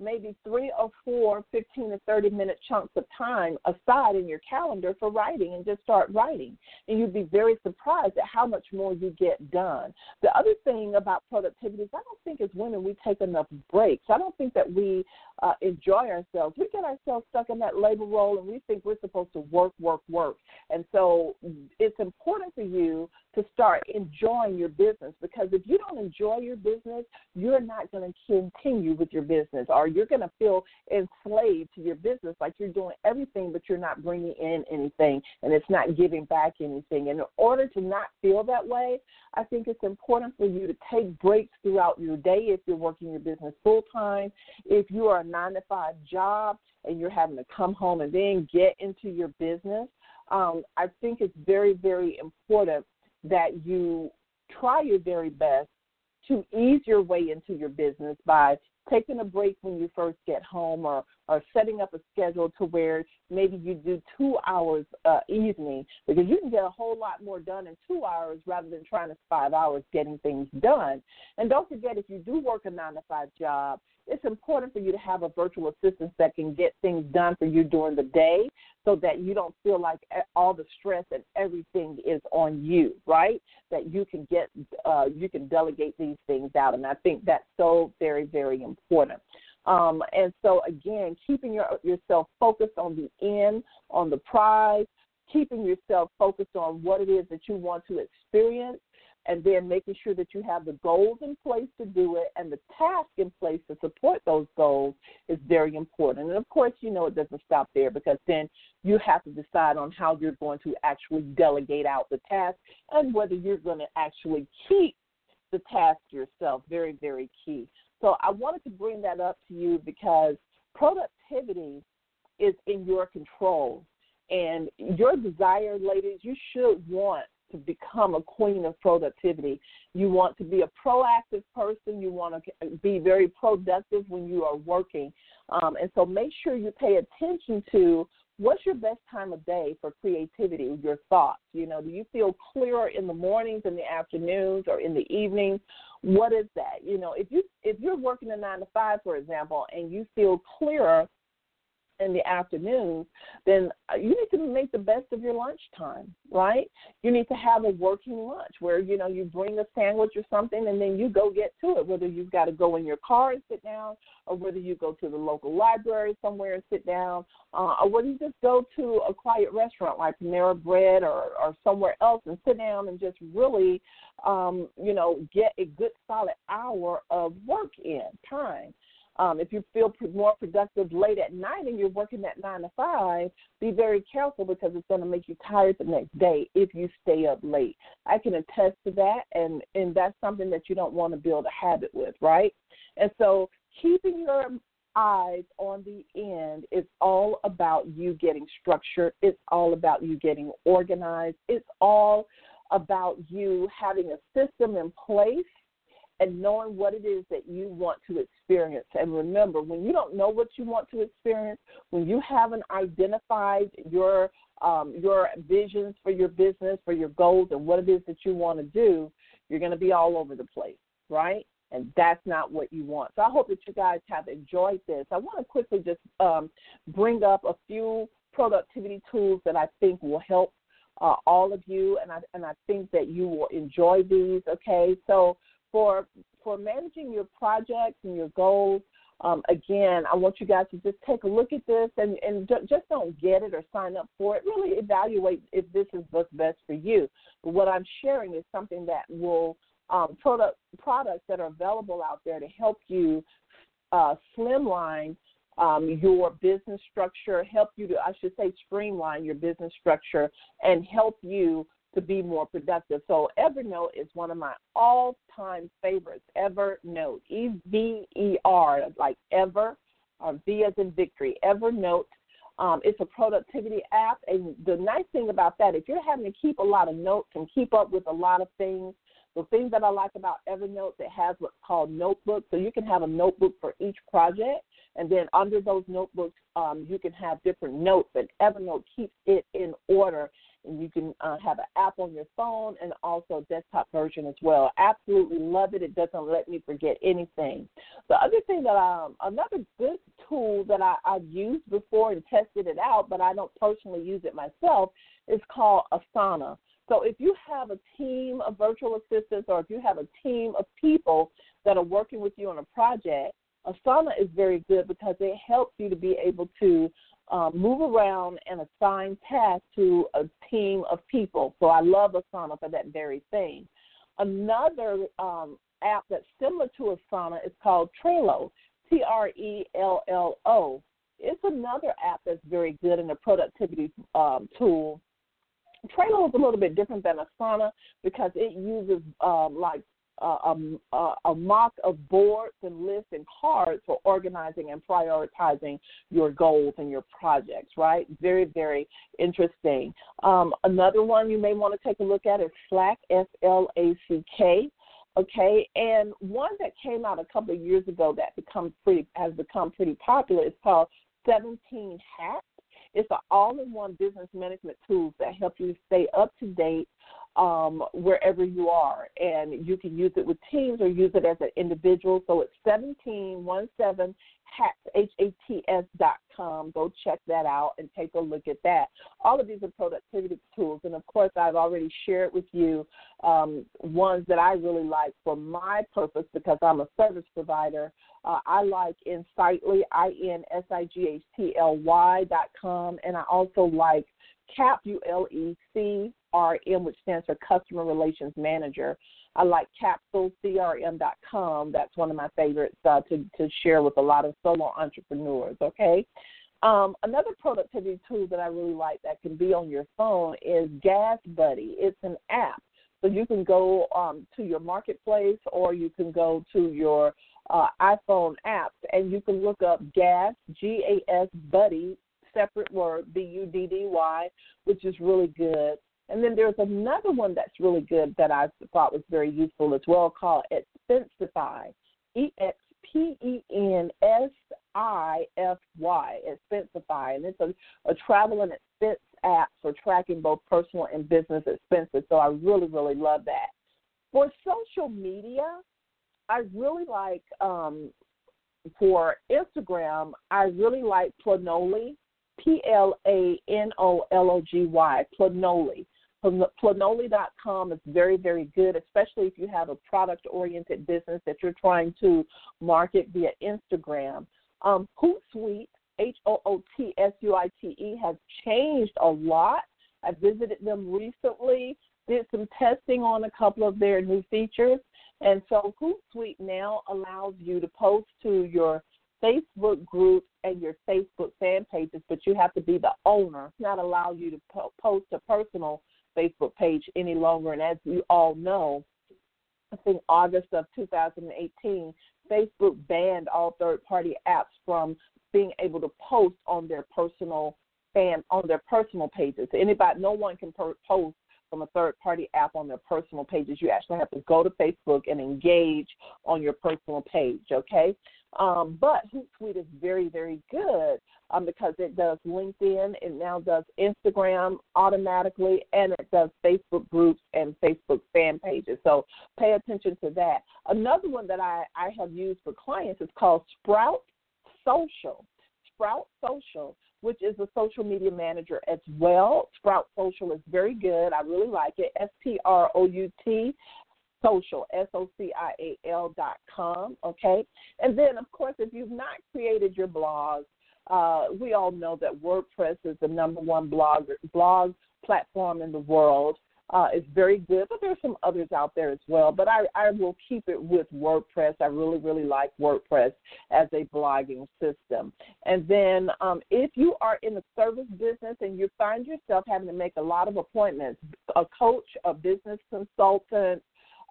maybe three or four 15 to 30 minute chunks of time aside in your calendar for writing and just start writing. And you'd be very surprised at how much more you get done. The other thing about productivity is I don't think as women we take enough breaks. I don't think that we uh, enjoy ourselves. We get ourselves stuck in that labor role and we think we're supposed to work, work, work. And so it's important for you to start enjoying your business because if you don't enjoy your business, you're not going to continue with your business or you're going to feel enslaved to your business like you're doing everything but you're not bringing in anything and it's not giving back anything. And in order to not feel that way, I think it's important for you to take breaks throughout your day if you're working your business full time. If you are nine to five job and you're having to come home and then get into your business, um, I think it's very, very important that you try your very best to ease your way into your business by taking a break when you first get home or or setting up a schedule to where maybe you do two hours uh, evening because you can get a whole lot more done in two hours rather than trying to five hours getting things done. And don't forget, if you do work a nine to five job, it's important for you to have a virtual assistant that can get things done for you during the day so that you don't feel like all the stress and everything is on you, right? That you can get, uh, you can delegate these things out. And I think that's so very, very important. Um, and so again, keeping your, yourself focused on the end, on the prize, keeping yourself focused on what it is that you want to experience, and then making sure that you have the goals in place to do it and the task in place to support those goals is very important. And of course, you know it doesn't stop there because then you have to decide on how you're going to actually delegate out the task and whether you're going to actually keep the task yourself. Very, very key. So I wanted to bring that up to you because productivity is in your control. And your desire, ladies, you should want to become a queen of productivity. You want to be a proactive person. You want to be very productive when you are working. Um, and so make sure you pay attention to what's your best time of day for creativity, your thoughts. You know, do you feel clearer in the mornings, in the afternoons, or in the evenings? What is that? You know, if you if you're working a nine to five, for example, and you feel clearer in the afternoons, then uh, you need to make the best of your lunch time, right? You need to have a working lunch where you know you bring a sandwich or something, and then you go get to it. Whether you've got to go in your car and sit down, or whether you go to the local library somewhere and sit down, uh, or whether you just go to a quiet restaurant like Panera Bread or or somewhere else and sit down and just really, um, you know, get a good solid hour of work in time. Um, if you feel more productive late at night and you're working that nine to five, be very careful because it's going to make you tired the next day if you stay up late. I can attest to that, and and that's something that you don't want to build a habit with, right? And so keeping your eyes on the end is all about you getting structured. It's all about you getting organized. It's all about you having a system in place and knowing what it is that you want to experience. And remember, when you don't know what you want to experience, when you haven't identified your um, your visions for your business, for your goals, and what it is that you want to do, you're going to be all over the place, right? And that's not what you want. So I hope that you guys have enjoyed this. I want to quickly just um, bring up a few productivity tools that I think will help uh, all of you, and I and I think that you will enjoy these. Okay, so for for managing your projects and your goals. Um, again, I want you guys to just take a look at this and, and just don't get it or sign up for it. Really evaluate if this is what's best for you. But what I'm sharing is something that will um, product products that are available out there to help you uh, slimline um, your business structure, help you to, I should say, streamline your business structure, and help you to be more productive. So Evernote is one of my all-time favorites. Evernote, E V E R, like ever, or V as in victory. Evernote. Um, it's a productivity app, and the nice thing about that, if you're having to keep a lot of notes and keep up with a lot of things, the thing that I like about Evernote, it has what's called notebooks, so you can have a notebook for each project And then under those notebooks, um, you can have different notes, and Evernote keeps it in order. You can uh, have an app on your phone and also desktop version as well. Absolutely love it. It doesn't let me forget anything. The other thing that um, another good tool that I, I've used before and tested it out, but I don't personally use it myself, is called Asana. So if you have a team of virtual assistants or if you have a team of people that are working with you on a project, Asana is very good because it helps you to be able to um, move around and assign tasks to a team of people. So I love Asana for that very thing. Another um, app that's similar to Asana is called Trello, T R E L L O. It's another app that's very good and a productivity um, tool. Trello is a little bit different than Asana because it uses um, like a, a, mock of boards and lists and cards for organizing and prioritizing your goals and your projects, right? Very, very interesting. Um, another one you may want to take a look at is Slack, S L A C K. Okay, and one that came out a couple of years ago that becomes pretty has become pretty popular is called 17 Hats. It's an all-in-one business management tool that help you stay up to date um, wherever you are. And you can use it with teams or use it as an individual. So it's 1717 hats, H-A-T-S dot com. Go check that out and take a look at that. All of these are productivity tools. And of course, I've already shared with you um, ones that I really like for my purpose because I'm a service provider. Uh, I like Insightly, I-N-S-I-G-H-T-L-Y dot com. And I also like CAP, U L E C R M, which stands for Customer Relations Manager. I like CapsuleCRM.com. That's one of my favorites uh, to, to share with a lot of solo entrepreneurs, okay? Um, another productivity tool that I really like that can be on your phone is Gas Buddy. It's an app. So you can go um, to your marketplace or you can go to your uh, iPhone apps and you can look up Gas, G A S Buddy, separate word, B U D D Y, which is really good. And then there's another one that's really good that I thought was very useful as well called Expensify. E X P E N S I F Y, Expensify. And it's a, a travel and expense app for tracking both personal and business expenses. So I really, really love that. For social media, I really like um, for Instagram, I really like Planoly, P L A N O L O G Y, Planoly. Planoly.com is very, very good, especially if you have a product oriented business that you're trying to market via Instagram. Um, Hootsuite, H O O T S U I T E, has changed a lot. I visited them recently, did some testing on a couple of their new features. And so Hootsuite now allows you to post to your Facebook group and your Facebook fan pages, but you have to be the owner. Not allow you to po- post a personal Facebook page any longer. And as you all know, I think August of 2018, Facebook banned all third-party apps from being able to post on their personal fan on their personal pages. Anybody, no one can per- post from a third party app on their personal pages. You actually have to go to Facebook and engage on your personal page, okay? Um, but Hootsuite is very, very good um, because it does LinkedIn, it now does Instagram automatically, and it does Facebook groups and Facebook fan pages. So pay attention to that. Another one that I, I have used for clients is called Sprout Social. Sprout Social which is a social media manager as well. Sprout Social is very good. I really like it. S P R O U T social, S O C I A L dot com. Okay. And then, of course, if you've not created your blog, uh, we all know that WordPress is the number one blog blog platform in the world uh, is very good, but there's some others out there as well. But I, I will keep it with WordPress. I really, really like WordPress as a blogging system. And then um, if you are in the service business and you find yourself having to make a lot of appointments, a coach, a business consultant,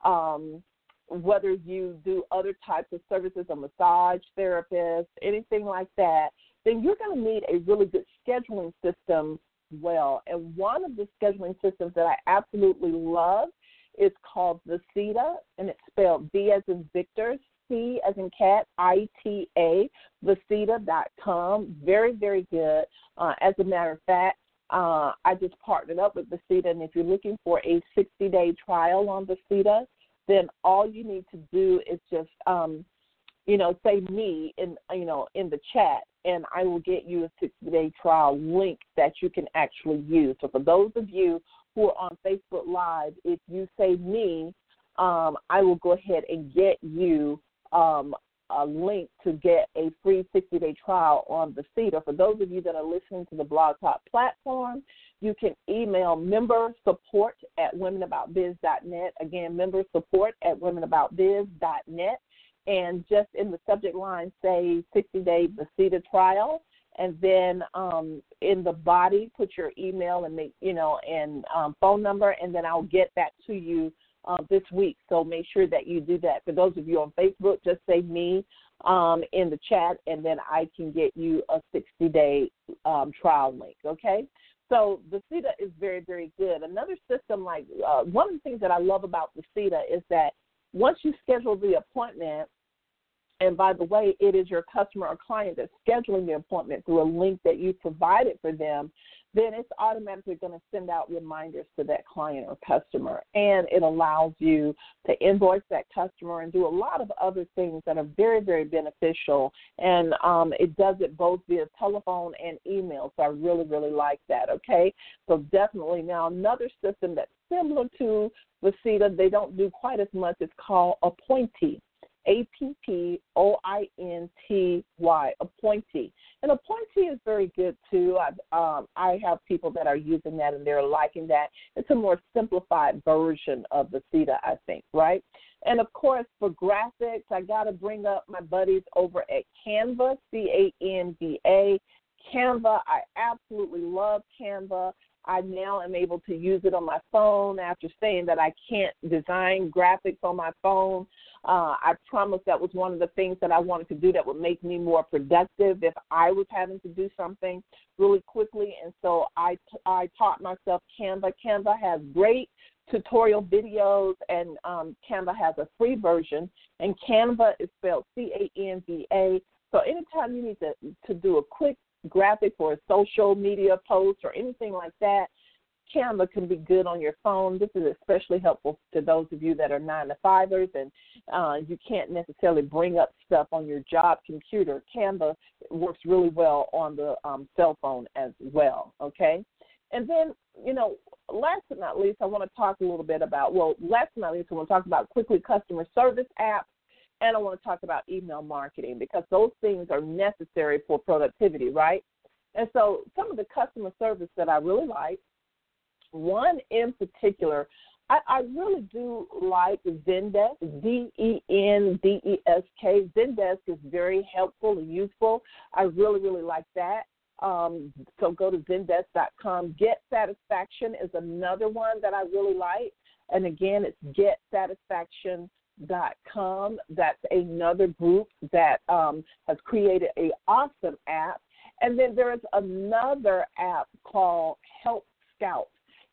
um, whether you do other types of services, a massage therapist, anything like that, then you're going to need a really good scheduling system well. And one of the scheduling systems that I absolutely love is called the vCita, and it's spelled V as in Victor, C as in cat, I T A, vCita.com. Very, very good. Uh, as a matter of fact, uh, I just partnered up with vCita, and if you're looking for a 60 day trial on Vacita, then all you need to do is just, um, you know, say me in, you know, in the chat, and I will get you a 60 day trial link that you can actually use. So for those of you who are on Facebook Live, if you say me, um, I will go ahead and get you um, a link to get a free 60 day trial on the vCita. For those of you that are listening to the Blog Talk platform, you can email member support at womenaboutbiz.net. Again, member support at womenaboutbiz.net. And just in the subject line, say 60 day vCita trial. And then um, in the body, put your email and make you know and um, phone number, and then I'll get that to you uh, this week. So make sure that you do that. For those of you on Facebook, just say me um, in the chat, and then I can get you a 60 day um, trial link. Okay. So the is very, very good. Another system, like uh, one of the things that I love about the is that once you schedule the appointment, and by the way, it is your customer or client that's scheduling the appointment through a link that you provided for them, then it's automatically going to send out reminders to that client or customer. And it allows you to invoice that customer and do a lot of other things that are very, very beneficial. And um, it does it both via telephone and email. So I really, really like that. Okay. So definitely now another system that's similar to vCita, they don't do quite as much. It's called Appointy. A P P O I N T Y, Appointy. And Appointy is very good too. I, um, I have people that are using that and they're liking that. It's a more simplified version of the CETA, I think, right? And of course, for graphics, I got to bring up my buddies over at Canva, C A N V A. Canva, I absolutely love Canva. I now am able to use it on my phone after saying that I can't design graphics on my phone. Uh, I promised that was one of the things that I wanted to do that would make me more productive if I was having to do something really quickly. And so I, I taught myself Canva. Canva has great tutorial videos, and um, Canva has a free version. And Canva is spelled C A N V A. So anytime you need to, to do a quick graphic for a social media post or anything like that, Canva can be good on your phone. This is especially helpful to those of you that are nine to fivers and uh, you can't necessarily bring up stuff on your job computer. Canva works really well on the um, cell phone as well. Okay, and then you know, last but not least, I want to talk a little bit about well, last but not least, I want to talk about quickly customer service apps and I want to talk about email marketing because those things are necessary for productivity, right? And so some of the customer service that I really like, one in particular, I, I really do like Zendesk, D E N D E S K. Zendesk is very helpful and useful. I really, really like that. Um, so go to zendesk.com. Get Satisfaction is another one that I really like. And again, it's Get Satisfaction dot com. That's another group that um, has created a awesome app. And then there is another app called Help Scout.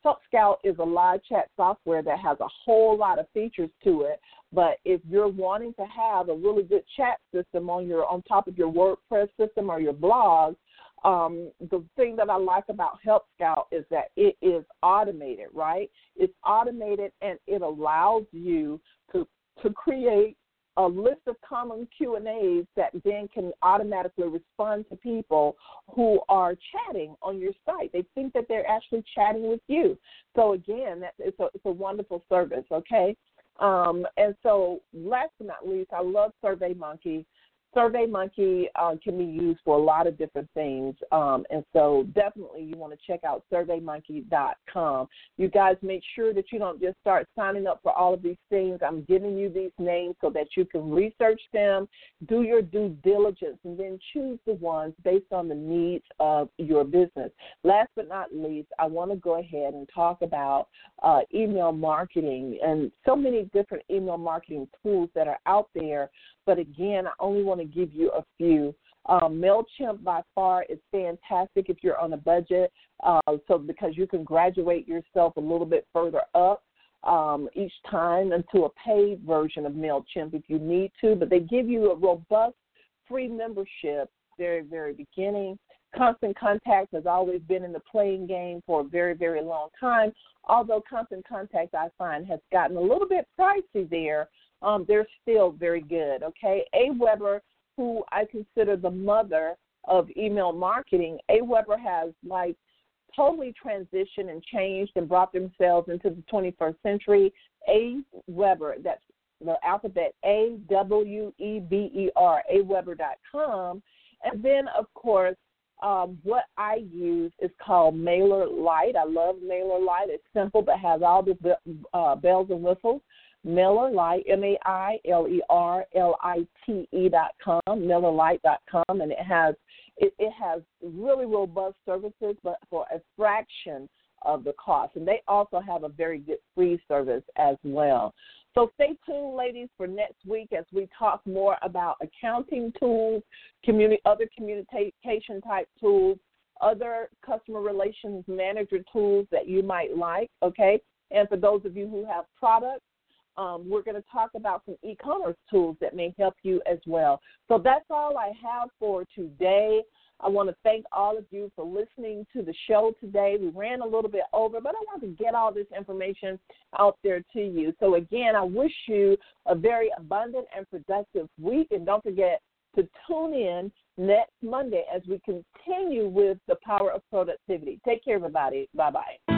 Help Scout is a live chat software that has a whole lot of features to it. But if you're wanting to have a really good chat system on your on top of your WordPress system or your blog, um, the thing that I like about Help Scout is that it is automated, right? It's automated and it allows you to to create a list of common Q and A's that then can automatically respond to people who are chatting on your site. They think that they're actually chatting with you. So again, that, it's a it's a wonderful service. Okay, um, and so last but not least, I love SurveyMonkey. SurveyMonkey uh, can be used for a lot of different things, um, and so definitely you want to check out SurveyMonkey.com. You guys make sure that you don't just start signing up for all of these things. I'm giving you these names so that you can research them, do your due diligence, and then choose the ones based on the needs of your business. Last but not least, I want to go ahead and talk about uh, email marketing and so many different email marketing tools that are out there but again, I only want to give you a few. Um, MailChimp by far is fantastic if you're on a budget, uh, so because you can graduate yourself a little bit further up. um, each time into a paid version of MailChimp if you need to, but they give you a robust free membership very, very beginning. Constant Contact has always been in the playing game for a very, very long time. Although Constant Contact, I find, has gotten a little bit pricey there, um, they're still very good. Okay, AWeber, who I consider the mother of email marketing, AWeber has like totally transitioned and changed and brought themselves into the 21st century. AWeber, that's the alphabet A W E B E R, aweber.com. And then, of course, um, what I use is called Mailer Lite. I love Mailer Lite. It's simple but has all the uh, bells and whistles. Mailer Lite, M A I L E R L I T E dot com, dot com, and it has it, it has really robust services, but for a fraction of the cost. And they also have a very good free service as well. So stay tuned, ladies, for next week as we talk more about accounting tools, community, other communication type tools, other customer relations manager tools that you might like. Okay, and for those of you who have products, um, we're going to talk about some e-commerce tools that may help you as well. So that's all I have for today. I want to thank all of you for listening to the show today. We ran a little bit over, but I want to get all this information out there to you. So, again, I wish you a very abundant and productive week. And don't forget to tune in next Monday as we continue with the power of productivity. Take care, everybody. Bye bye.